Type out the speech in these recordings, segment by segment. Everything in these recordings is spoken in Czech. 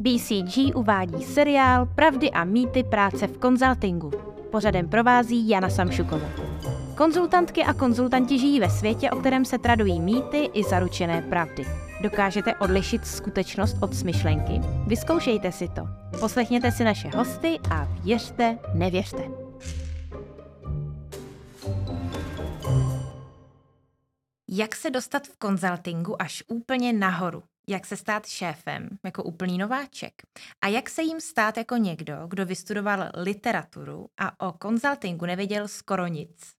BCG uvádí seriál Pravdy a mýty práce v konzultingu. Pořadem provází Jana Samšuková. Konzultantky a konzultanti žijí ve světě, o kterém se tradují mýty i zaručené pravdy. Dokážete odlišit skutečnost od smyšlenky? Vyzkoušejte si to. Poslechněte si naše hosty a věřte, nevěřte. Jak se dostat v konzultingu až úplně nahoru? Jak se stát šéfem jako úplný nováček? A jak se jim stát jako někdo, kdo vystudoval literaturu a o konzultingu nevěděl skoro nic?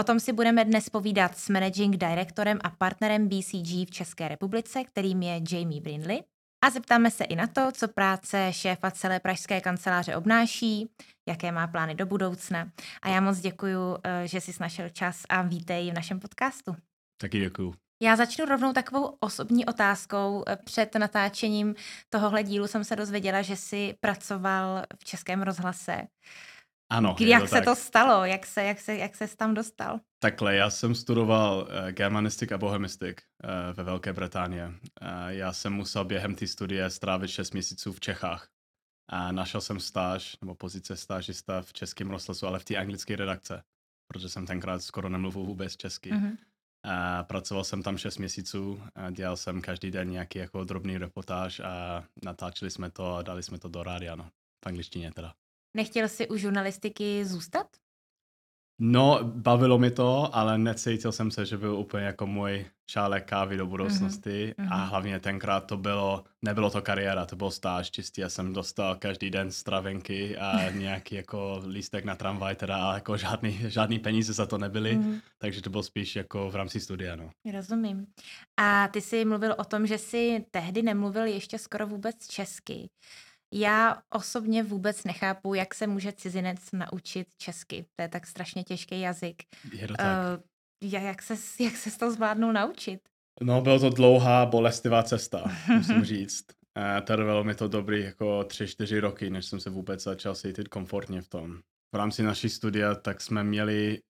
O tom si budeme dnes povídat s managing directorem a partnerem BCG v České republice, kterým je Jamie Brindley. A zeptáme se i na to, co práce šéfa celé pražské kanceláře obnáší, jaké má plány do budoucna. A já moc děkuji, eh, že jsi našel čas a vítej v našem podcastu. Taky děkuju. Já začnu rovnou takovou osobní otázkou. Před natáčením tohohle dílu jsem se dozvěděla, že jsi pracoval v Českém rozhlase. Ano. Jak to se tak. to stalo? Jak se, jak, se, jak se tam dostal? Takhle, já jsem studoval uh, germanistik a bohemistik uh, ve Velké Británii. Uh, já jsem musel během té studie strávit 6 měsíců v Čechách. A našel jsem stáž, nebo pozice stážista v českém rozhlasu, ale v té anglické redakce, protože jsem tenkrát skoro nemluvil vůbec česky. Mm-hmm. A pracoval jsem tam 6 měsíců, a dělal jsem každý den nějaký jako drobný reportáž a natáčeli jsme to a dali jsme to do rádia, no, v angličtině teda. Nechtěl jsi u žurnalistiky zůstat? No, bavilo mi to, ale necítil jsem se, že byl úplně jako můj šálek kávy do budoucnosti mm-hmm. a hlavně tenkrát to bylo, nebylo to kariéra, to byl stáž čistý, já jsem dostal každý den stravenky a nějaký jako lístek na tramvaj, teda a jako žádný, žádný peníze za to nebyly, mm-hmm. takže to bylo spíš jako v rámci studia, no. Rozumím. A ty jsi mluvil o tom, že jsi tehdy nemluvil ještě skoro vůbec česky. Já osobně vůbec nechápu, jak se může cizinec naučit česky. To je tak strašně těžký jazyk. Je to tak. Uh, jak se, jak se to zvládnou naučit? No, byla to dlouhá, bolestivá cesta, musím říct. Trvalo mi to dobrý jako tři, čtyři roky, než jsem se vůbec začal cítit komfortně v tom. V rámci naší studia tak jsme měli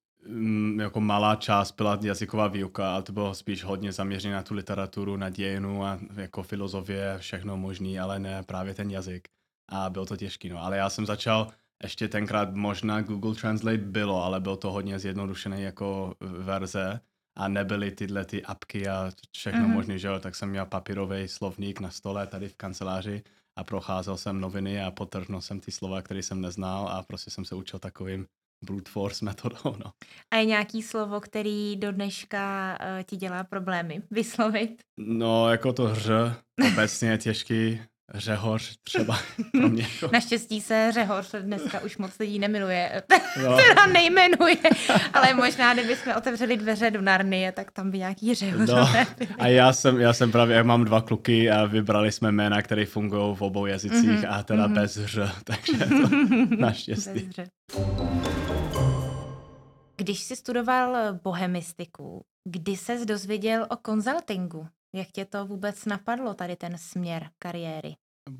jako malá část byla jazyková výuka, ale to bylo spíš hodně zaměřené na tu literaturu, na dějinu a jako filozofie, všechno možný, ale ne právě ten jazyk. A bylo to těžké, no. Ale já jsem začal, ještě tenkrát možná Google Translate bylo, ale byl to hodně zjednodušený jako verze a nebyly tyhle ty apky a všechno mm-hmm. možné, že jo, tak jsem měl papírový slovník na stole tady v kanceláři a procházel jsem noviny a potrhnul jsem ty slova, které jsem neznal a prostě jsem se učil takovým brute force metodou. No. A je nějaký slovo, který do dneška uh, ti dělá problémy vyslovit? No, jako to hř, obecně je těžký. Řehoř třeba pro mě. Jako. Naštěstí se Řehoř dneska už moc lidí nemiluje, no. teda nejmenuje, ale možná, kdybychom otevřeli dveře do Narnie, tak tam by nějaký Řehoř. No. A já jsem, já jsem právě, já mám dva kluky a vybrali jsme jména, které fungují v obou jazycích mm-hmm. a teda mm-hmm. bez hře, takže to naštěstí. Když jsi studoval bohemistiku, kdy ses dozvěděl o konzultingu? Jak tě to vůbec napadlo, tady ten směr kariéry?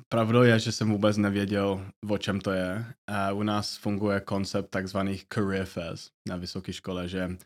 Pravdou je, že jsem vůbec nevěděl, o čem to je. U nás funguje koncept takzvaných career fairs na vysoké škole, že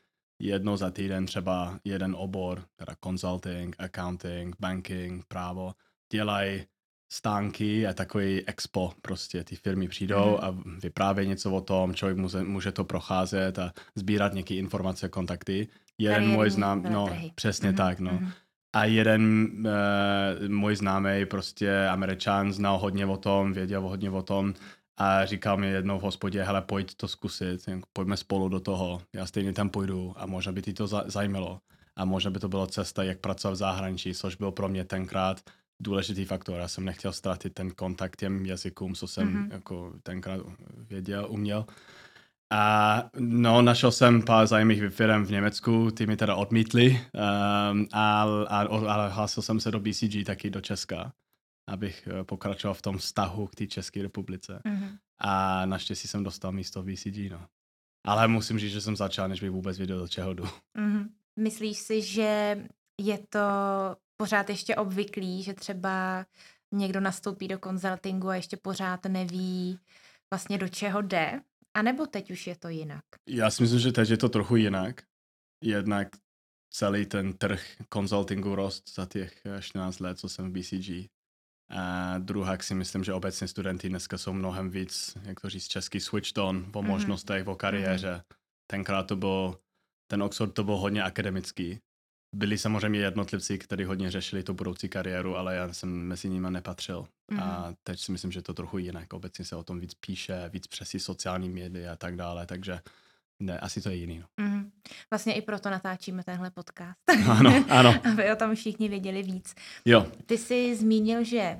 jedno za týden třeba jeden obor, teda consulting, accounting, banking, právo, dělají stánky a takový expo prostě. Ty firmy přijdou mm. a vyprávějí něco o tom, člověk může, může to procházet a sbírat nějaké informace, kontakty. Jeden můj znám, no přesně mm. tak, no. Mm. A jeden uh, můj známý, prostě američan, znal hodně o tom, věděl hodně o tom a říkal mi jednou v hospodě, hele, pojď to zkusit, pojďme spolu do toho, já stejně tam půjdu a možná by ti to zajímalo. A možná by to byla cesta, jak pracovat v zahraničí, což byl pro mě tenkrát důležitý faktor. Já jsem nechtěl ztratit ten kontakt těm jazykům, co jsem mm-hmm. jako tenkrát věděl, uměl. A no, našel jsem pár zajímavých firm v Německu, ty mi teda odmítli, um, ale, ale hlásil jsem se do BCG taky do Česka, abych eh, pokračoval v tom vztahu k té České republice. Mm-hmm. A naštěstí jsem dostal místo v BCG, no. Ale musím říct, že jsem začal, než bych vůbec věděl, do čeho jdu. Mm-hmm. Myslíš si, že je to pořád ještě obvyklý, že třeba někdo nastoupí do konzultingu a ještě pořád neví vlastně do čeho jde? A nebo teď už je to jinak? Já si myslím, že teď je to trochu jinak. Jednak celý ten trh konzultingu rost za těch 14 let, co jsem v BCG. A druhá si myslím, že obecně studenti dneska jsou mnohem víc, jak to říct, český switched on o Mhm. možnostech, o kariéře. Tenkrát to byl, ten Oxford to byl hodně akademický. Byli samozřejmě jednotlivci, kteří hodně řešili tu budoucí kariéru, ale já jsem mezi nimi nepatřil. Mhm. A teď si myslím, že to trochu jinak. Obecně se o tom víc píše, víc přesí sociální média a tak dále, takže ne, asi to je jiný. No. Mhm. Vlastně i proto natáčíme tenhle podcast. Ano, ano. Aby o tom všichni věděli víc. Jo, Ty jsi zmínil, že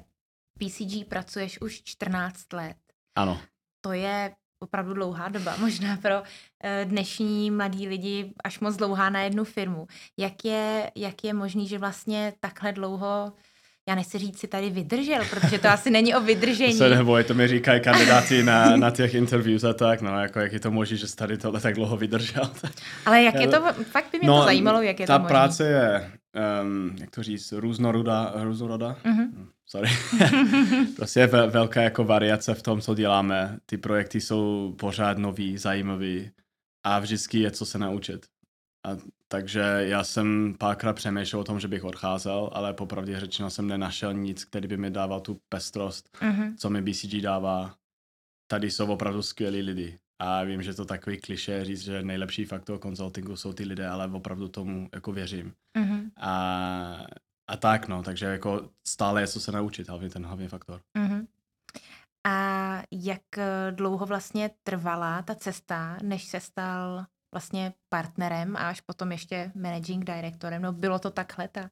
PCG pracuješ už 14 let. ano. To je opravdu dlouhá doba, možná pro eh, dnešní mladí lidi až moc dlouhá na jednu firmu. Jak je, jak je možný, že vlastně takhle dlouho, já nechci říct si tady vydržel, protože to asi není o vydržení. Se neboj, to mi říkají kandidáti na, na těch interviews a tak, no, jako jak je to možné, že jsi tady tohle tak dlouho vydržel. Ale jak je to, fakt by mě to zajímalo, jak je No, ta to možný. práce je, um, jak to říct, různoroda, různoroda? Mhm. Sorry. prostě je ve- velká jako variace v tom, co děláme. Ty projekty jsou pořád nový, zajímavý a vždycky je co se naučit. A takže já jsem párkrát přemýšlel o tom, že bych odcházel, ale popravdě řečeno jsem nenašel nic, který by mi dával tu pestrost, Mhm. co mi BCG dává. Tady jsou opravdu skvělí lidi. A vím, že to takový kliše říct, že nejlepší faktor konzultingu jsou ty lidé, ale opravdu tomu jako věřím. Mhm. A, a tak no, takže jako stále je co se naučit, hlavně ten hlavní faktor. Mhm. A jak eh, dlouho vlastně trvala ta cesta, než se stal vlastně partnerem a až potom ještě managing directorem? No bylo to takhle ta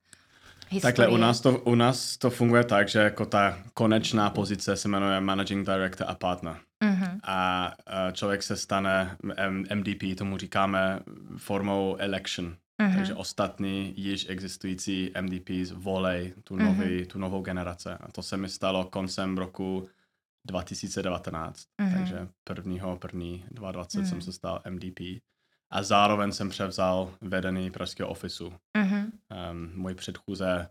historie? Takhle u nás, to, u nás to funguje tak, že jako ta konečná pozice se jmenuje Managing Director a Partner. Mhm. A, a člověk se stane MDP, tomu říkáme formou election. Mhm. Takže ostatní již existující MDPs volej tu, Mhm. nový, tu novou generace. A to se mi stalo koncem roku 2019. Mhm. Takže prvního první 22 jsem Mhm. se stal MDP. A zároveň jsem převzal vedení pražského ofisu. Mhm. Um, můj předchůze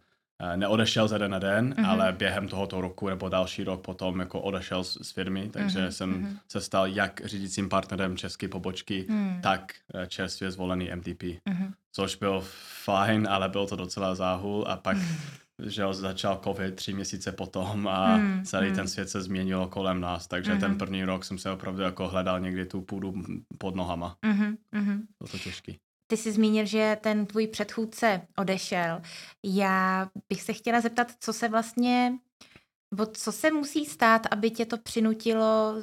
neodešel ze den na den, Mhm. ale během tohoto roku nebo další rok potom jako odešel z, z firmy, takže Mhm, jsem mhm. se stal jak řídícím partnerem české pobočky, Hmm. tak eh, čerstvě zvolený MDP Mhm. což byl fajn, ale byl to docela záhul a pak že začal covid tři měsíce potom a Mm, celý mm. ten svět se změnil kolem nás, takže ten Mhm. první rok jsem se opravdu jako hledal někdy tu půdu pod nohama. Mhm. Mhm. Bylo to těžký. Ty jsi zmínil, že ten tvůj předchůdce odešel. Já bych se chtěla zeptat, co se vlastně, nebo co se musí stát, aby tě to přinutilo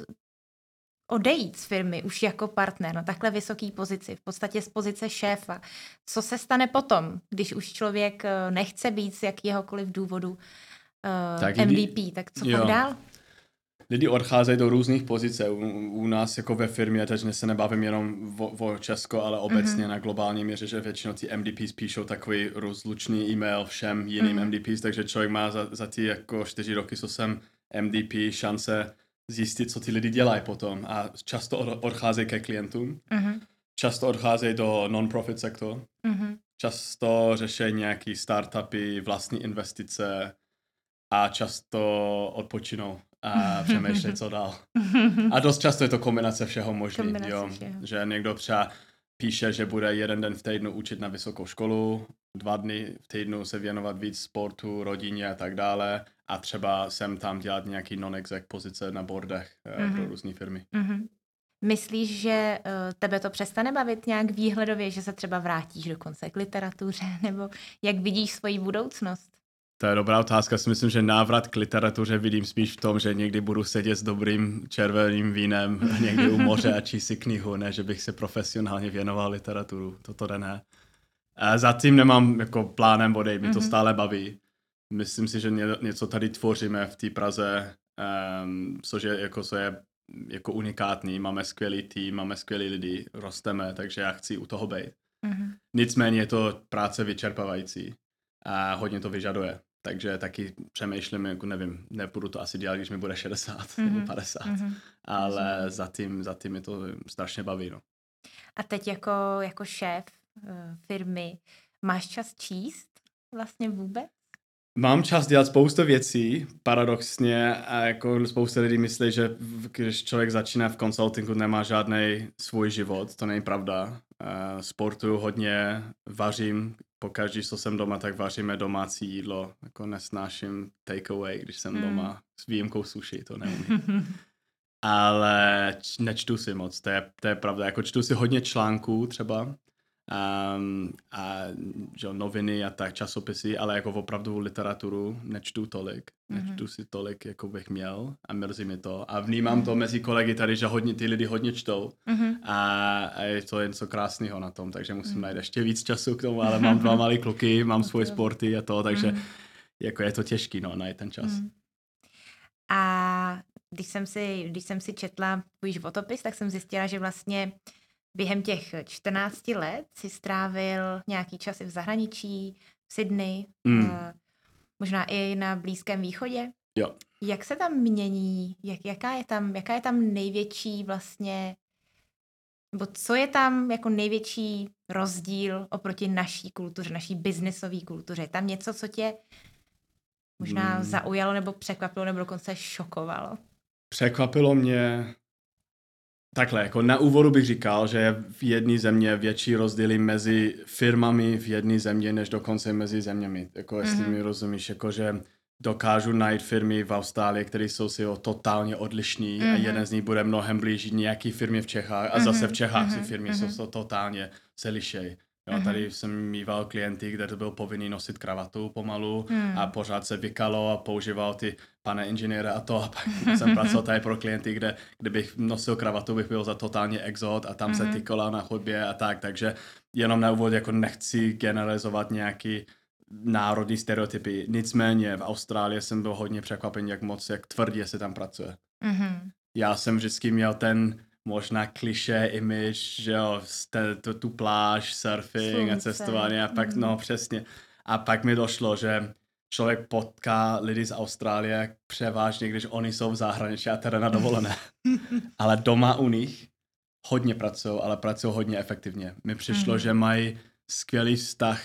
odejít z firmy už jako partner na takhle vysoké pozici, v podstatě z pozice šéfa. Co se stane potom, když už člověk eh, nechce být z jakéhokoliv důvodu uh, Tak MVP, tak co jo. pak dál? Lidi odcházejí do různých pozic. U, u nás jako ve firmě, teď se nebavím jenom o, o Česko, ale obecně Mhm. na globální míře, že většinou ty MDPs píšou takový rozlučný e-mail všem jiným Mhm. MDPs, takže člověk má za, za ty jako čtyři roky, co jsem MDP, šance zjistit, co ty lidi dělají potom a často od, odcházejí ke klientům, Mhm. často odcházejí do non-profit sektor, Mhm. často řeší nějaký startupy, vlastní investice a často odpočinou a přemýšlej, co dál. A dost často je to kombinace všeho všeho. Že někdo třeba píše, že bude jeden den v týdnu učit na vysokou školu, dva dny v týdnu se věnovat víc sportu, rodině a tak dále a třeba sem tam dělat nějaký non-exec pozice na bordech mm-hmm. Mhm. pro různé firmy. Mhm. Myslíš, že uh, tebe to přestane bavit nějak výhledově, že se třeba vrátíš dokonce k literatuře, nebo jak vidíš svoji budoucnost? To je dobrá otázka. Si myslím, že návrat k literatuře vidím spíš v tom, že někdy budu sedět s dobrým červeným vínem někdy u moře a číst si knihu, ne, že bych se profesionálně věnoval literaturu. Toto jde ne. A zatím nemám jako plánem odejít, mě to Mhm. stále baví. Myslím si, že ně, něco tady tvoříme v té Praze, um, což je jako, co je jako unikátní. Máme skvělý tým, máme skvělý lidi, rosteme, takže já chci u toho být. Mhm. Nicméně je to práce vyčerpávající a hodně to vyžaduje. Takže taky přemýšlím, jako nevím, nebudu to asi dělat, když mi bude 60 nebo Mhm, 50, Mhm. ale zatím, zatím mi to strašně baví. No. A teď jako, jako šéf uh, firmy máš čas číst vlastně vůbec? Mám čas dělat spoustu věcí, paradoxně, a jako spousta lidí myslí, že když člověk začíná v konsultingu, nemá žádný svůj život, to není pravda. Uh, sportuju hodně, vařím pokaždé, co jsem doma, tak vaříme domácí jídlo. Jako nesnáším takeaway, když jsem mm. doma s výjimkou sushi, to neumím. Ale nečtu si moc, to je, to je pravda. Jako čtu si hodně článků třeba, um, a že, noviny a tak, časopisy, ale jako opravdu literaturu nečtu tolik. Mm-hmm. Nečtu si tolik, jako bych měl a mrzí mi to. A vnímám mm-hmm. to mezi kolegy tady, že hodně, ty lidi hodně čtou mm-hmm. a, a je to něco krásného na tom, takže musím mm-hmm. najít ještě víc času k tomu, ale mám dva malé kluky, mám svoje sporty a to, takže mm-hmm. jako je to těžký, no, najít ten čas. Mm-hmm. A když jsem si, když jsem si četla tvůj životopis, tak jsem zjistila, že vlastně během těch 14 let si strávil nějaký čas i v zahraničí, v Sydney, mm. uh, možná i na Blízkém východě. Jo. Jak se tam mění, jak, jaká, je tam, jaká je tam největší vlastně, nebo co je tam jako největší rozdíl oproti naší kultuře, naší biznisové kultuře? Je tam něco, co tě možná mm. zaujalo nebo překvapilo nebo dokonce šokovalo? Překvapilo mě Takhle, jako na úvodu bych říkal, že je v jedné země větší rozdíly mezi firmami v jedné země, než dokonce mezi zeměmi. Jako jestli mm-hmm. mi rozumíš, jako že dokážu najít firmy v Austrálii, které jsou si o totálně odlišní mm-hmm. a mhm. jeden z nich bude mnohem blíž nějaký firmě v Čechách a mm-hmm. zase v Čechách mm-hmm. si mhm. firmy mm-hmm. jsou totálně se lišej. Jo, mm-hmm. Tady jsem mýval klienty, kde to byl povinný nosit kravatu pomalu mm. a pořád se vykalo a používal ty pane inženýra a to. A pak jsem pracoval tady pro klienty, kde kdybych nosil kravatu, bych byl za totálně exot a tam mm-hmm. se mhm. tykola na chodbě a tak. Takže jenom na úvod jako nechci generalizovat nějaký národní stereotypy. Nicméně v Austrálii jsem byl hodně překvapen, jak moc, jak tvrdě se tam pracuje. Mm-hmm. Já jsem vždycky měl ten možná kliše image, že jo, te, tu, tu pláž, surfing Slunce. a cestování a pak, mm. no přesně. A pak mi došlo, že člověk potká lidi z Austrálie převážně, když oni jsou v zahraničí a teda na dovolené. ale doma u nich hodně pracují, ale pracují hodně efektivně. Mi přišlo, mm. že mají skvělý vztah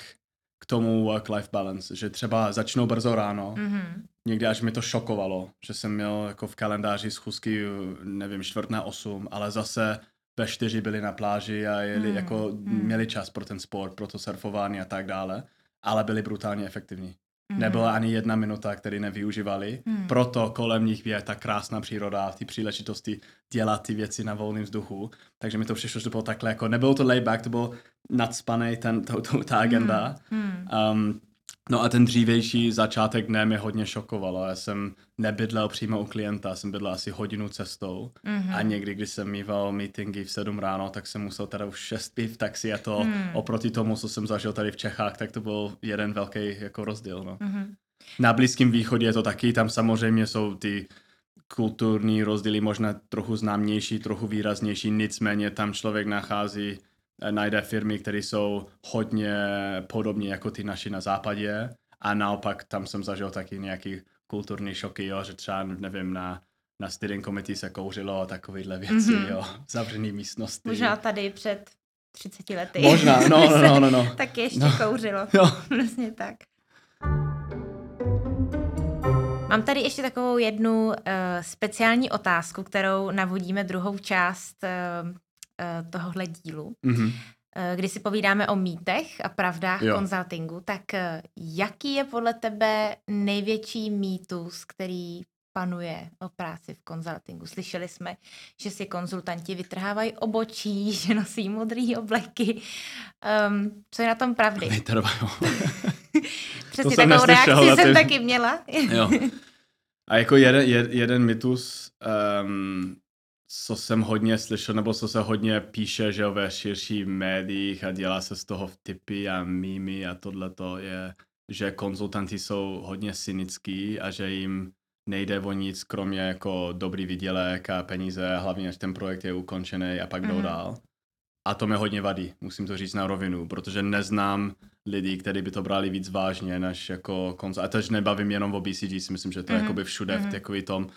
k tomu work-life balance, že třeba začnou brzo ráno, mm-hmm. někdy až mi to šokovalo, že jsem měl jako v kalendáři schůzky, nevím, čtvrt na osm, ale zase ve čtyři byli na pláži a jeli, mm. jako mm. měli čas pro ten sport, pro to surfování a tak dále, ale byli brutálně efektivní. Mm. Nebyla ani jedna minuta, který nevyužívali. Mm. Proto kolem nich je ta krásná příroda, ty příležitosti dělat ty věci na volném vzduchu. Takže mi to přišlo, že to bylo takhle, jako nebylo to layback, to bylo nadspaný ten, to, to, ta agenda. Mm. Um, No a ten dřívější začátek dne mě hodně šokoval. Já jsem nebydlel přímo u klienta, jsem bydlel asi hodinu cestou mm-hmm. a někdy, když jsem mýval meetingy v 7 ráno, tak jsem musel teda už 6 v taxi a to mm. oproti tomu, co jsem zažil tady v Čechách, tak to byl jeden velký jako rozdíl. No. Mm-hmm. Na Blízkém východě je to taky, tam samozřejmě jsou ty kulturní rozdíly možná trochu známější, trochu výraznější, nicméně tam člověk nachází najde firmy, které jsou hodně podobně jako ty naši na západě a naopak tam jsem zažil taky nějaký kulturní šoky, jo, že třeba, nevím, na, na steering committee se kouřilo a takovýhle věci, mm-hmm. jo, zavřený místnosti. Možná tady před 30 lety. Možná, no, no, no, no, no. tak ještě no. kouřilo. Jo. Vlastně tak. Mám tady ještě takovou jednu uh, speciální otázku, kterou navodíme druhou část uh, tohohle dílu. Mm-hmm. Uh, kdy si povídáme o mýtech a pravdách jo. konzultingu, tak uh, jaký je podle tebe největší mýtus, který panuje o práci v konzultingu. Slyšeli jsme, že si konzultanti vytrhávají obočí, že nosí modré obleky. Um, co je na tom pravdy? Vytrvají. Přesně takovou reakci jsem taky měla. jo. A jako jeden, jeden mytus um, co jsem hodně slyšel, nebo co se hodně píše, že ve širších médiích a dělá se z toho vtipy a mýmy a tohle to je, že konzultanti jsou hodně cynický a že jim nejde o nic, kromě jako dobrý výdělek a peníze, hlavně až ten projekt je ukončený a pak jdou mm-hmm. dál. A to mě hodně vadí, musím to říct na rovinu, protože neznám lidi, kteří by to brali víc vážně než jako konzult. A teď nebavím jenom o BCG, si myslím, že to mm-hmm. je mhm. jakoby všude mm-hmm. v mhm. takový tom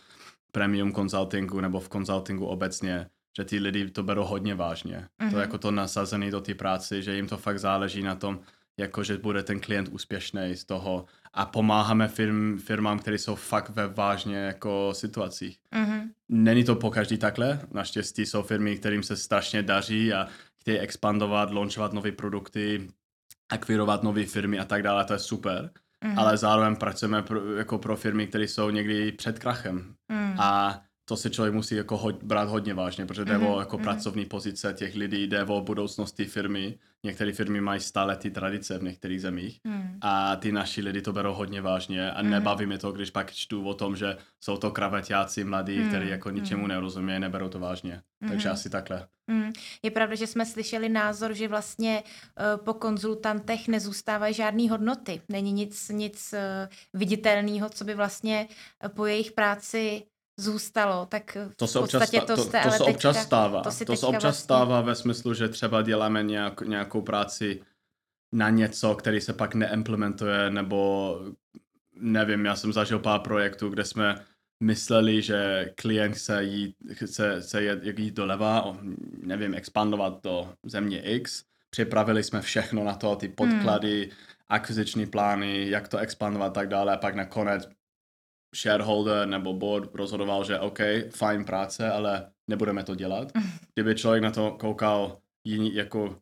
premium consultingu nebo v consultingu obecně, že ty lidi to berou hodně vážně. Mm-hmm. To mhm. jako to nasazený do té práci, že jim to fakt záleží na tom, jako že bude ten klient úspěšný z toho a pomáháme firm, firmám, které jsou fakt ve vážně jako situacích. Mm-hmm. Není to po každý takhle, naštěstí jsou firmy, kterým se strašně daří a chtějí expandovat, launchovat nové produkty akvirovat nové firmy a tak dále, to je super. Mhm. Ale zároveň pracujeme pro, jako pro firmy, které jsou někdy před krachem. Mm. A to si člověk musí jako hoď, brát hodně vážně, protože jde Mhm, o jako mhm. pracovní pozice těch lidí, jde o budoucnost té firmy. Některé firmy mají stále ty tradice v některých zemích Mm. a ty naši lidi to berou hodně vážně a Mhm. nebaví mě to, když pak čtu o tom, že jsou to kraveťáci mladí, Mhm, kteří jako ničemu mhm. nerozumějí, neberou to vážně. Takže Mhm. asi takhle. Mm. Je pravda, že jsme slyšeli názor, že vlastně uh, po konzultantech nezůstávají žádné hodnoty. Není nic, nic uh, viditelného, co by vlastně eh, po jejich práci zůstalo. Tak eh, To v se občas, sta- to, to, jste to se teďka, občas stává. to To se občas vlastně- stává ve smyslu, že třeba děláme nějak, nějakou práci na něco, který se pak neimplementuje, nebo nevím, já jsem zažil pár projektů, kde jsme mysleli, že klient chce jít, chce, chce jít, jít doleva, nevím, expandovat do země X. Připravili jsme všechno na to, ty podklady, akviziční plány, jak to expandovat a tak dále. A pak nakonec shareholder nebo board rozhodoval, že OK, fajn práce, ale nebudeme to dělat. Kdyby člověk na to koukal jiný, jako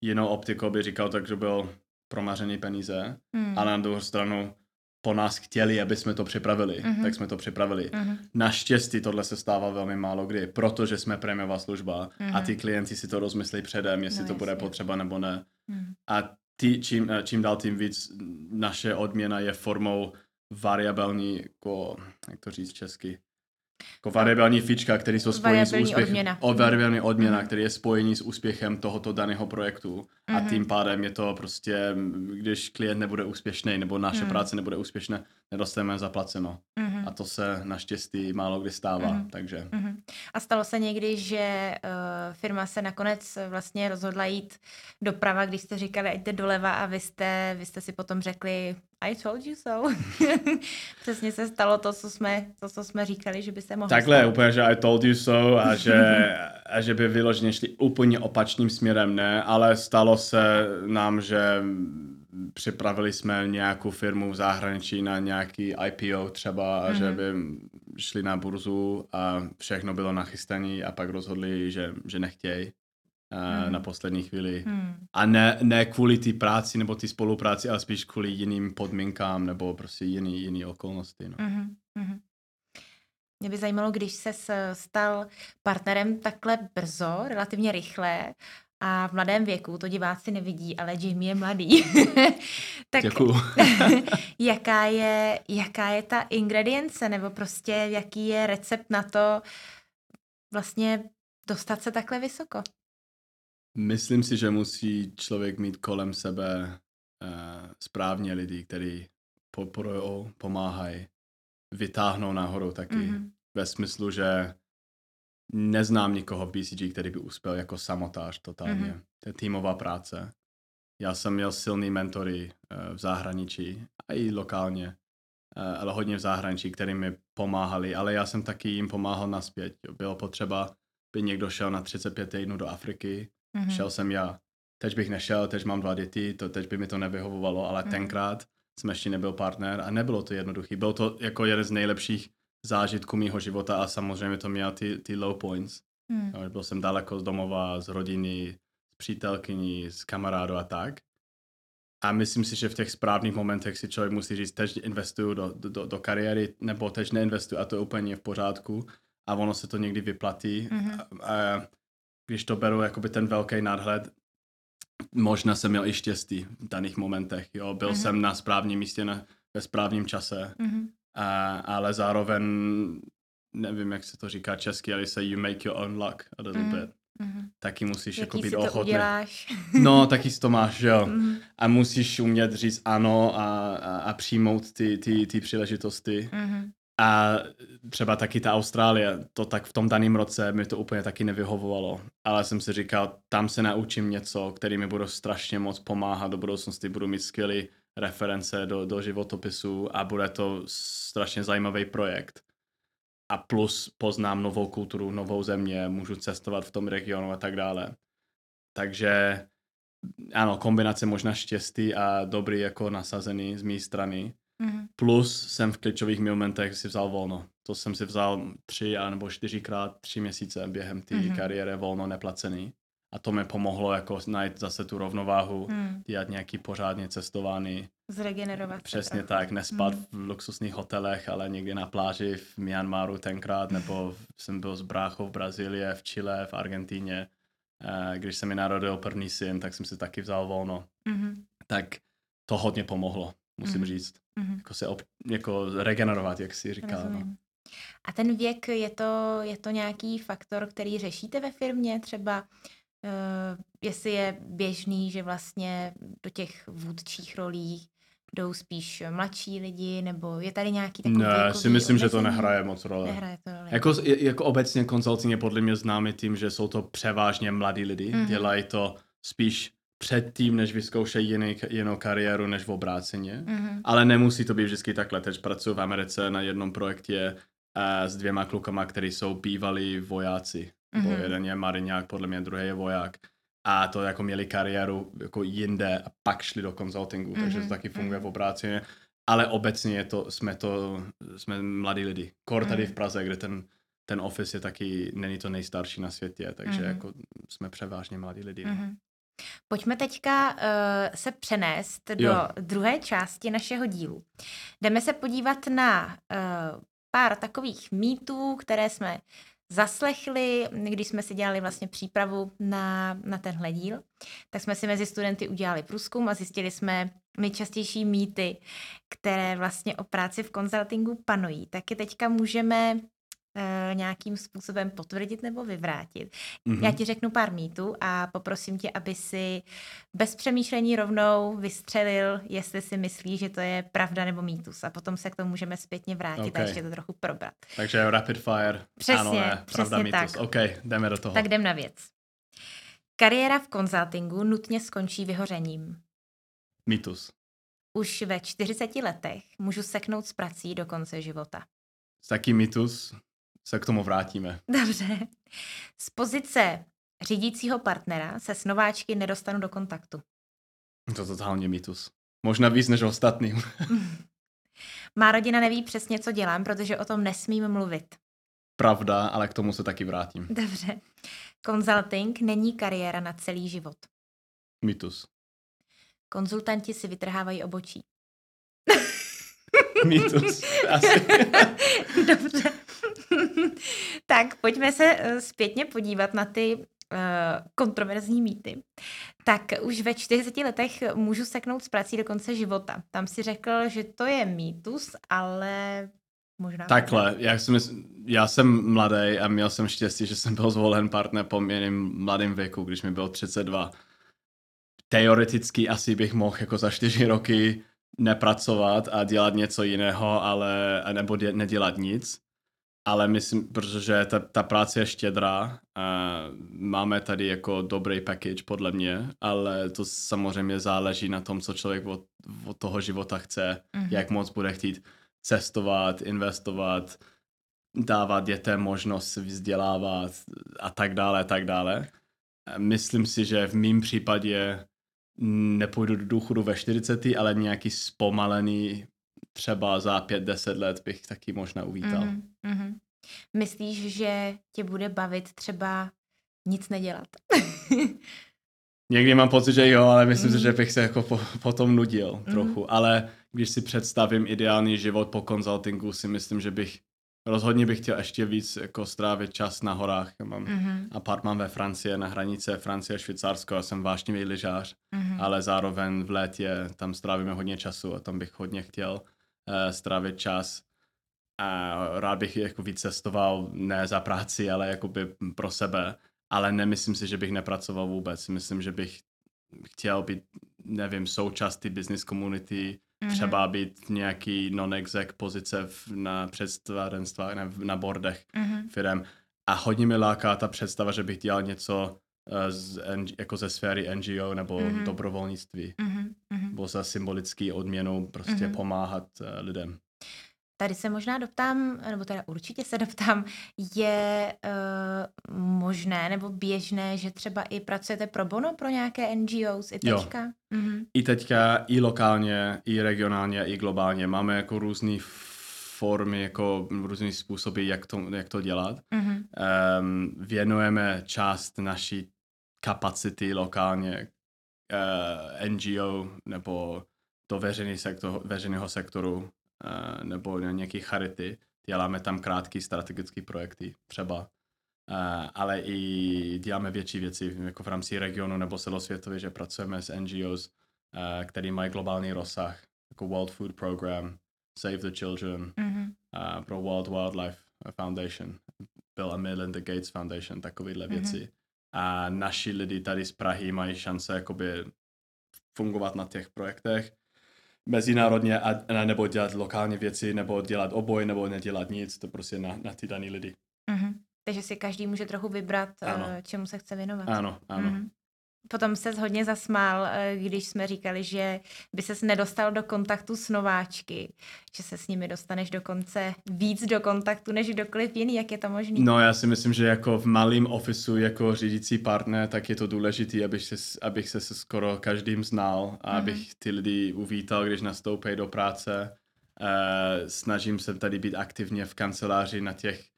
jinou optikou, by říkal, tak, že byl promařený peníze. Mm. A na druhou stranu po nás chtěli, aby jsme to připravili, Mhm. tak jsme to připravili. Mhm. Naštěstí tohle se stává velmi málo kdy, protože jsme prémiová služba a Mhm. ty klienti si to rozmyslí předem, jestli No, to bude potřeba nebo ne. Mm. A ty, čím, čím dál tím víc naše odměna je formou variabilní, jako, jak to říct česky, jako variabilní fička, které jsou spojení s úspěchem. odměna. O variabilní odměna, Mhm. který je spojený s úspěchem tohoto daného projektu. A Mhm. tím pádem je to prostě, když klient nebude úspěšný nebo naše Mhm. práce nebude úspěšná, nedostaneme zaplaceno. Mhm. A to se naštěstí málo kdy stává, Mhm. takže Mhm. A stalo se někdy, že uh, firma se nakonec vlastně rozhodla jít doprava, když jste říkali, ať jde doleva a vy jste, vy jste si potom řekli I told you so. Přesně se stalo to, co jsme, to, co jsme říkali, že by se mohlo Takhle, stát. úplně, že I told you so a že, a že by vyloženě šli úplně opačným směrem, ne, ale stalo se nám, že připravili jsme nějakou firmu v zahraničí na nějaký IPO třeba, a že Mhm. by šli na burzu a všechno bylo nachystané a pak rozhodli, že, že nechtějí Mhm. na poslední chvíli. Hmm. A ne, ne kvůli té práci nebo té spolupráci, ale spíš kvůli jiným podmínkám nebo prostě jiný, jiný okolnosti. No. Mhm. Mhm. Mě by zajímalo, když se stal partnerem takhle brzo, relativně rychle a v mladém věku, to diváci nevidí, ale Jamie je mladý. tak jaká je, jaká je ta ingredience, nebo prostě jaký je recept na to vlastně dostat se takhle vysoko? Myslím si, že musí člověk mít kolem sebe uh, správně lidi, kteří podporují, pomáhají, vytáhnou nahoru taky. Mm-hmm. Mhm. Ve smyslu, že neznám nikoho v BCG, který by uspěl jako samotář totálně. Mhm. Mm-hmm. To je týmová práce. Já jsem měl silný mentory uh, v zahraničí a i lokálně, uh, ale hodně v zahraničí, který mi pomáhali, ale já jsem taky jim pomáhal naspět. Bylo potřeba, by někdo šel na 35 týdnů do Afriky, Mhm. šel jsem já. Teď bych nešel, teď mám dva děti, to, teď by mi to nevyhovovalo, ale Mhm. tenkrát jsem ještě nebyl partner a nebylo to jednoduché. Byl to jako jeden z nejlepších zážitků mého života a samozřejmě to měl ty, ty low points. Hmm. No, Byl jsem daleko z domova, z rodiny, z přítelkyní, z kamarádu a tak. A myslím si, že v těch správných momentech si člověk musí říct, teď investuju do, do, do kariéry, nebo teď neinvestuju a to je úplně v pořádku. A ono se to někdy vyplatí. Mhm. A, a když to beru jakoby ten velký nadhled, možná jsem měl i štěstí v daných momentech. Jo? Byl Mhm. jsem na správném místě na, ve správném čase, Mhm. a, ale zároveň nevím, jak se to říká česky, ale se you make your own luck a little Mhm. bit. Mhm. Taky musíš jako Jaký být si to ochotný. No, taky si to máš, jo. Mhm. A musíš umět říct ano a, a, a přijmout ty, ty, ty příležitosti. Mhm. A třeba taky ta Austrálie, to tak v tom daném roce mi to úplně taky nevyhovovalo. Ale jsem si říkal, tam se naučím něco, který mi bude strašně moc pomáhat do budoucnosti. Budu mít skvělé reference do, do životopisu a bude to strašně zajímavý projekt. A plus poznám novou kulturu, novou země, můžu cestovat v tom regionu a tak dále. Takže ano, kombinace možná štěstí a dobrý jako nasazený z mé strany. Mhm. Plus jsem v klíčových momentech si vzal volno. To jsem si vzal tři a nebo čtyřikrát tři měsíce během té Mhm. mm-hmm. kariéry volno neplacený. a to mi pomohlo jako najít zase tu rovnováhu, Hmm. dělat nějaký pořádně cestovaný. Zregenerovat se Přesně trochu. tak, nespat Hmm. v luxusních hotelech, ale někde na pláži v Myanmaru tenkrát, nebo jsem byl s bráchou v Brazílii, v Chile, v Argentíně. Eh, Když se mi narodil první syn, tak jsem si taky vzal volno. Mhm. Tak to hodně pomohlo, musím Mhm. říct. Mhm. Jako se ob, jako regenerovat, jak si říkal. No. A ten věk, je to, je to nějaký faktor, který řešíte ve firmě? Třeba uh, jestli je běžný, že vlastně do těch vůdčích rolí jdou spíš mladší lidi, nebo je tady nějaký takový Ne, si myslím, že to nehraje moc role. Nehraje to roli. Jako, jako obecně konzulting je podle mě známý tím, že jsou to převážně mladí lidi. Mhm. Dělají to spíš předtím, než vyzkoušejí jiný, jinou kariéru, než v obráceně. Mhm. Ale nemusí to být vždycky takhle. Teď pracuji v Americe na jednom projektě uh, s dvěma klukama, kteří jsou bývalí vojáci. Mm-hmm. Mhm. jeden je mariňák, podle mě druhý je voják. A to jako měli kariéru jako jinde a pak šli do konzultingu, mm-hmm. takže to Mhm, taky funguje mhm. v obráceně. Ale obecně je to, jsme to, jsme mladí lidi. Kor tady Mhm. v Praze, kde ten, ten office je taky, není to nejstarší na světě, takže Mhm. jako jsme převážně mladí lidi. no. Pojďme teďka uh, se přenést do Jo. druhé části našeho dílu. Jdeme se podívat na uh, pár takových mýtů, které jsme zaslechli, když jsme si dělali vlastně přípravu na, na tenhle díl. Tak jsme si mezi studenty udělali průzkum a zjistili jsme nejčastější mýty, které vlastně o práci v konzultingu panují. Taky teďka můžeme uh, nějakým způsobem potvrdit nebo vyvrátit. Mhm. Já ti řeknu pár mýtů a poprosím tě, aby si bez přemýšlení rovnou vystřelil, jestli si myslíš, že to je pravda nebo mýtus. A potom se k tomu můžeme zpětně vrátit Ok. a ještě to trochu probrat. Takže rapid fire. Přesně, ano, ne, pravda, přesně mýtus. tak. OK, jdeme do toho. Tak jdem na věc. Kariéra v konzultingu nutně skončí vyhořením. Mýtus. Už ve 40 letech můžu seknout s prací do konce života. Taky mýtus. Se k tomu vrátíme. Dobře. Z pozice řídícího partnera se s nováčky nedostanu do kontaktu. To totálně mýtus. Možná víc než ostatním. Má rodina neví přesně, co dělám, protože o tom nesmím mluvit. Pravda, ale k tomu se taky vrátím. Dobře. Consulting není kariéra na celý život. Mýtus. Konzultanti si vytrhávají obočí. Mýtus. Asi. Dobře. tak pojďme se eh, zpětně podívat na ty uh, kontroverzní mýty. Tak už ve 40 letech můžu seknout s prací do konce života. Tam si řekl, že to je mýtus, ale možná... Takhle, já jsem, já jsem mladý a měl jsem štěstí, že jsem byl zvolen partner poměrně mladým věku, když mi bylo 32. Teoreticky asi bych mohl jako za čtyři roky nepracovat a dělat něco jiného, ale nebo dě, nedělat nic. Ale myslím, protože ta, ta práce je štědrá, a máme tady jako dobrý package podle mě, ale to samozřejmě záleží na tom, co člověk od, od toho života chce, Mhm. jak moc bude chtít cestovat, investovat, dávat dětem možnost se vzdělávat a tak dále, a tak dále. Myslím si, že v mém případě nepůjdu do důchodu ve 40, ale nějaký zpomalený třeba za 5-10 let bych taky možná uvítal. Mhm, mhm. Myslíš, že tě bude bavit třeba nic nedělat? Někdy mám pocit, že jo, ale myslím Mm. si, že bych se jako po, potom nudil Mm. trochu. Ale když si představím ideální život po konzultingu, si myslím, že bych rozhodně bych chtěl ještě víc jako strávit čas na horách. Já mám Mhm, apartmán ve Francii, na hranice Francie a Švýcarsko, já jsem vášnivý lyžář, mhm. ale zároveň v létě tam strávíme hodně času a tam bych hodně chtěl strávit čas. A rád bych jako víc cestoval, ne za práci, ale jakoby pro sebe. Ale nemyslím si, že bych nepracoval vůbec. Myslím, že bych chtěl být, nevím, součástí business community, Mhm. třeba být nějaký non-exec pozice v, na představenstvách, na, na bordech Mhm, firm. A hodně mi láká ta představa, že bych dělal něco eh, z, NG jako ze sféry NGO nebo Mhm. mm-hmm. dobrovolnictví. mhm, mhm. Nebo za symbolický odměnou prostě Mhm. mm-hmm. pomáhat uh, lidem. Tady se možná doptám, nebo teda určitě se doptám, je uh, možné nebo běžné, že třeba i pracujete pro bono pro nějaké NGOs i Jo. teďka? Mhm. I teďka, i lokálně, i regionálně, i globálně máme jako různé formy, jako různé způsoby, jak to, jak to dělat. Mhm. Um, věnujeme část naší kapacity lokálně uh, NGO nebo do veřejný sektor, veřejného sektoru uh, nebo nějaký charity. Děláme tam krátký strategické projekty třeba, uh, ale i děláme větší věci jako v rámci regionu nebo celosvětově, že pracujeme s NGOs, uh, který mají globální rozsah, jako World Food Program, Save the Children, mm-hmm. uh, pro World Wildlife Foundation, Bill a Melinda Gates Foundation, takovéhle mm-hmm. A naši lidi tady z Prahy mají šance jakoby fungovat na těch projektech mezinárodně a, a nebo dělat lokálně věci, nebo dělat oboj, nebo nedělat nic, to prostě na, na ty daný lidi. Mm-hmm. Takže si každý může trochu vybrat, ano. Eh, čemu se chce věnovat. Ano, ano. Mm-hmm. Potom se hodně zasmál, eh, když jsme říkali, že by ses nedostal do kontaktu s nováčky, že se s nimi dostaneš dokonce víc do kontaktu než kdokoliv jiný. Jak je to možné? No já si myslím, že jako v malém ofisu jako řídící partner, tak je to důležité, abych se, abych se skoro každým znal a mm-hmm. abych ty lidi uvítal, když nastoupí do práce. Uh, snažím se tady být aktivně v kanceláři na těch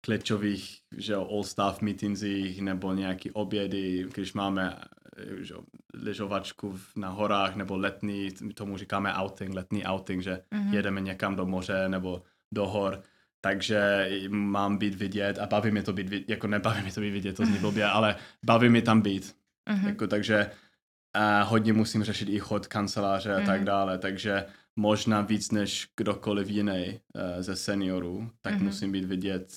klíčových že all staff meetingsích nebo nějaký obědy, když máme že, lyžovačku na horách nebo letní, tomu říkáme outing, letní outing, že mm-hmm. jedeme někam do moře nebo do hor, takže mám být vidět a baví mi to být, jako nebaví mi to být vidět, to zní blbě, ale baví mi tam být. Mm-hmm. Jako, takže a hodně musím řešit i chod kanceláře a mm-hmm. tak mhm. dále, takže možná víc než kdokoliv jiný uh, ze seniorů, tak mm-hmm. musím být vidět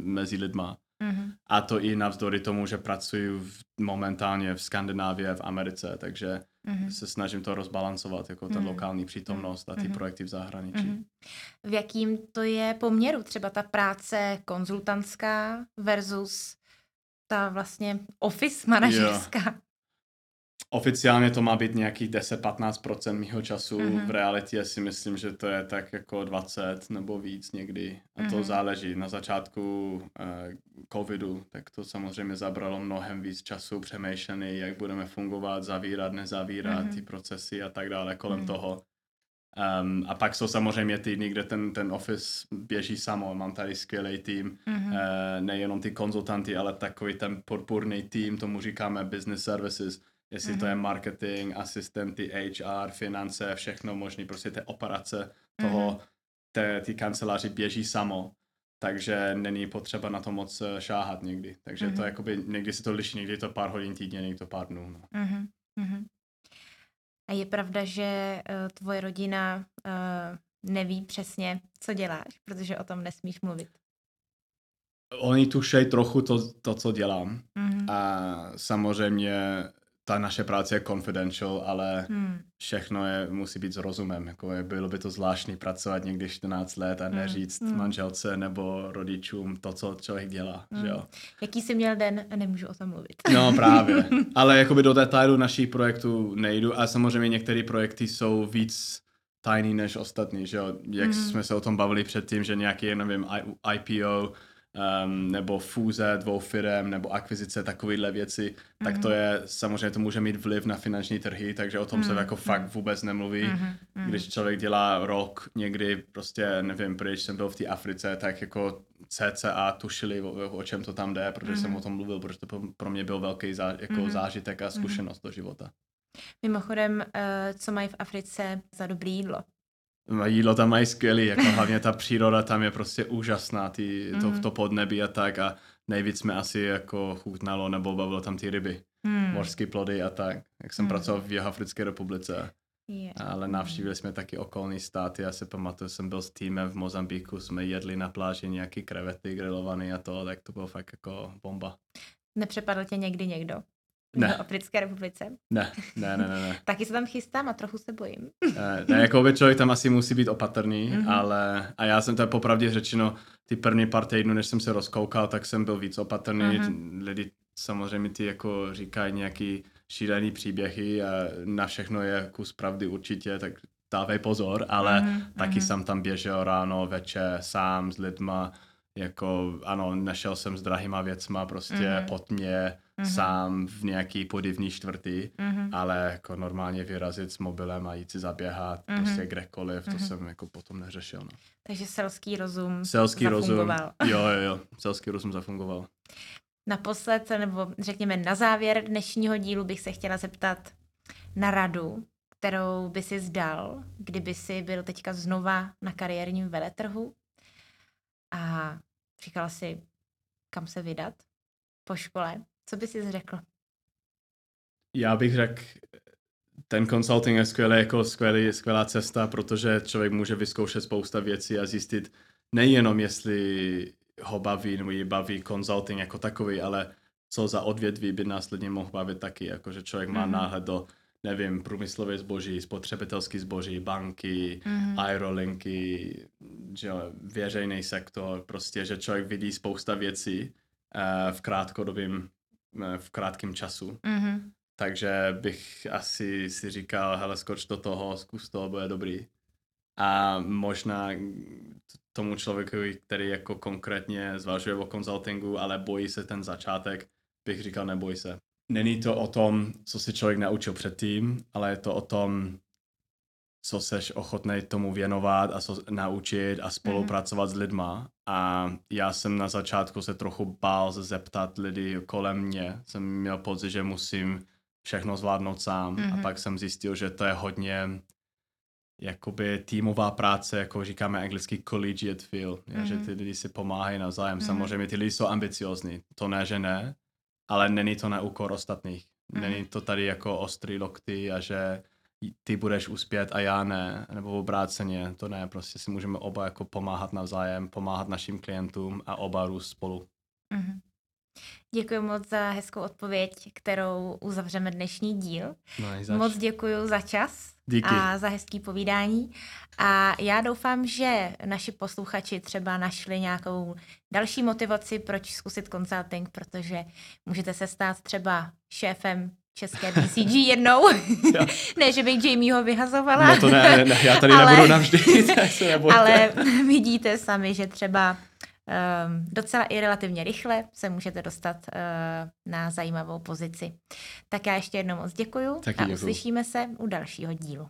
mezi lidma. Mm-hmm. A to i navzdory tomu, že pracuji v, momentálně v Skandinávii, v Americe, takže mm-hmm. se snažím to rozbalancovat, jako ten mm-hmm. lokální přítomnost a ty mm-hmm. projekty v zahraničí. Mm-hmm. V jakým to je poměru třeba ta práce konzultantská versus ta vlastně office manažerská? Oficiálně to má být nějakých 10-15% mého času, mm-hmm. v realitě si myslím, že to je tak jako 20 nebo víc někdy. A to mm-hmm. záleží. Na začátku uh, covidu, tak to samozřejmě zabralo mnohem víc času přemýšlený, jak budeme fungovat, zavírat, nezavírat, mm-hmm. ty procesy a tak dále kolem mm-hmm. toho. Um, a pak jsou samozřejmě týdny, kde ten, ten office běží samo. Mám tady skvělý tým, mm-hmm. uh, nejenom ty konzultanty, ale takový ten podpůrný tým, tomu říkáme business services, jestli mm-hmm. to je mhm. marketing, asistenty, HR, finance, všechno možné, prostě ty operace toho, mm-hmm. té, ty kanceláři běží samo, takže není potřeba na to moc eh, šáhat někdy. Takže mm-hmm. to mhm. jakoby, někdy se to liší, někdy je to pár hodin týdně, někdy to pár dnů. No. Mm-hmm. A je pravda, že uh, tvoje rodina uh, neví přesně, co děláš, protože o tom nesmíš mluvit. Oni tušejí trochu to, to co dělám. Mm-hmm. A samozřejmě ta naše práce je confidential, ale hmm. všechno je, musí být s rozumem. Jako je, bylo by to zvláštní pracovat někdy 14 let a hmm. neříct hmm. manželce nebo rodičům to, co člověk dělá. Hmm. Že jo? Jaký jsi měl den? Nemůžu o tom mluvit. No právě. ale jakoby do detailu našich projektů nejdu a samozřejmě některé projekty jsou víc tajný než ostatní, že jo? Jak hmm. jsme se o tom bavili předtím, že nějaký, nevím, IPO um, nebo fúze dvou firm nebo akvizice, takovéhle věci, mm-hmm. tak to mhm. je, samozřejmě to může mít vliv na finanční trhy, takže o tom mm-hmm. se jako fakt mhm. vůbec nemluví. Mm-hmm. Když člověk dělá rok někdy, prostě nevím, když jsem byl v té Africe, tak jako CCA tušili, o, o čem to tam jde, protože mm-hmm. jsem o tom mluvil, protože to pro mě byl velký zá, jako mm-hmm. zážitek a zkušenost mm-hmm. do života. Mimochodem, uh, co mají v Africe za dobré jídlo? Jídlo tam mají skvělý, jako hlavně ta příroda tam je prostě úžasná, ty, to, mm. to podnebí a tak a nejvíc jsme asi jako chutnalo nebo bavilo tam ty ryby, mm. mořské plody a tak, jak jsem mm. pracoval v Jihoafrické republice. Yeah. Ale navštívili jsme taky okolní státy, já se pamatuju, jsem byl s týmem v Mozambiku, jsme jedli na pláži nějaký krevety grilovaný a to, tak to bylo fakt jako bomba. Nepřepadl tě někdy někdo? Ne. v Africké republice? Ne, ne, ne, ne. ne. Taky se tam chystám a trochu se bojím. ne, ne jako člověk tam asi musí být opatrný, mm-hmm. ale a já jsem to popravdě řečeno, ty první pár týdnů, než jsem se rozkoukal, tak jsem byl víc opatrný. Mm-hmm. Lidi samozřejmě ty jako říkají nějaký šílený příběhy a na všechno je kus pravdy určitě, tak dávej pozor, ale mm-hmm. taky mm-hmm. jsem tam běžel ráno, večer, sám s lidma, jako ano, nešel jsem s drahýma věcma, prostě mm-hmm. pod mě, mm-hmm. sám v nějaký podivný čtvrtý, mm-hmm. ale jako normálně vyrazit s mobilem a jít si zaběhat mm-hmm. prostě kdekoliv, mm-hmm. to jsem jako potom neřešil. No. Takže selský rozum Selský zafungoval. rozum, jo, jo, jo, selský rozum zafungoval. naposled, nebo řekněme na závěr dnešního dílu bych se chtěla zeptat na radu, kterou by si zdal, kdyby si byl teďka znova na kariérním veletrhu a říkala si, kam se vydat po škole. Co by si řekl? Já bych řekl, ten consulting je skvělý, jako skvělý, skvělá cesta, protože člověk může vyzkoušet spousta věcí a zjistit nejenom, jestli ho baví nebo ji baví consulting jako takový, ale co za odvětví by následně mohl bavit taky, jakože člověk má mm-hmm. náhled do nevím, průmyslové zboží, spotřebitelský zboží, banky, mm-hmm. aerolinky, že veřejný sektor, prostě, že člověk vidí spousta věcí uh, v krátkodobém, uh, v krátkém času. Mm-hmm. Takže bych asi si říkal, hele, skoč do toho, zkus to, bude dobrý. A možná tomu člověku, který jako konkrétně zvažuje o konzultingu, ale bojí se ten začátek, bych říkal, neboj se. Není to o tom, co si člověk naučil předtím, ale je to o tom, co seš ochotný tomu věnovat a co naučit a spolupracovat mm. s lidma. A já jsem na začátku se trochu bál se zeptat lidi kolem mě. Jsem měl pocit, že musím všechno zvládnout sám. Mm-hmm. A mhm. pak jsem zjistil, že to je hodně jakoby týmová práce, jako říkáme anglicky collegiate feel, mm-hmm. že ty lidi si pomáhají navzájem. Mm-hmm. Samozřejmě ty lidi jsou ambiciozní, to ne, že ne, ale není to na úkor ostatních. Mm-hmm. Není to tady jako ostrý lokty a že ty budeš uspět a já ne, nebo obráceně, to ne, prostě si můžeme oba jako pomáhat navzájem, pomáhat našim klientům a oba růst spolu. Mm-hmm. Děkuji moc za hezkou odpověď, kterou uzavřeme dnešní díl. No, moc děkuji za čas Díky. a za hezký povídání. A já doufám, že naši posluchači třeba našli nějakou další motivaci, proč zkusit consulting, protože můžete se stát třeba šéfem české BCG jednou. ne, že bych Jamieho vyhazovala. No to ne, ne já tady ale, nebudu navždy. ale vidíte sami, že třeba docela i relativně rychle se můžete dostat uh, na zajímavou pozici. Tak já ještě jednou moc děkuju Taky a děkuju. uslyšíme se u dalšího dílu.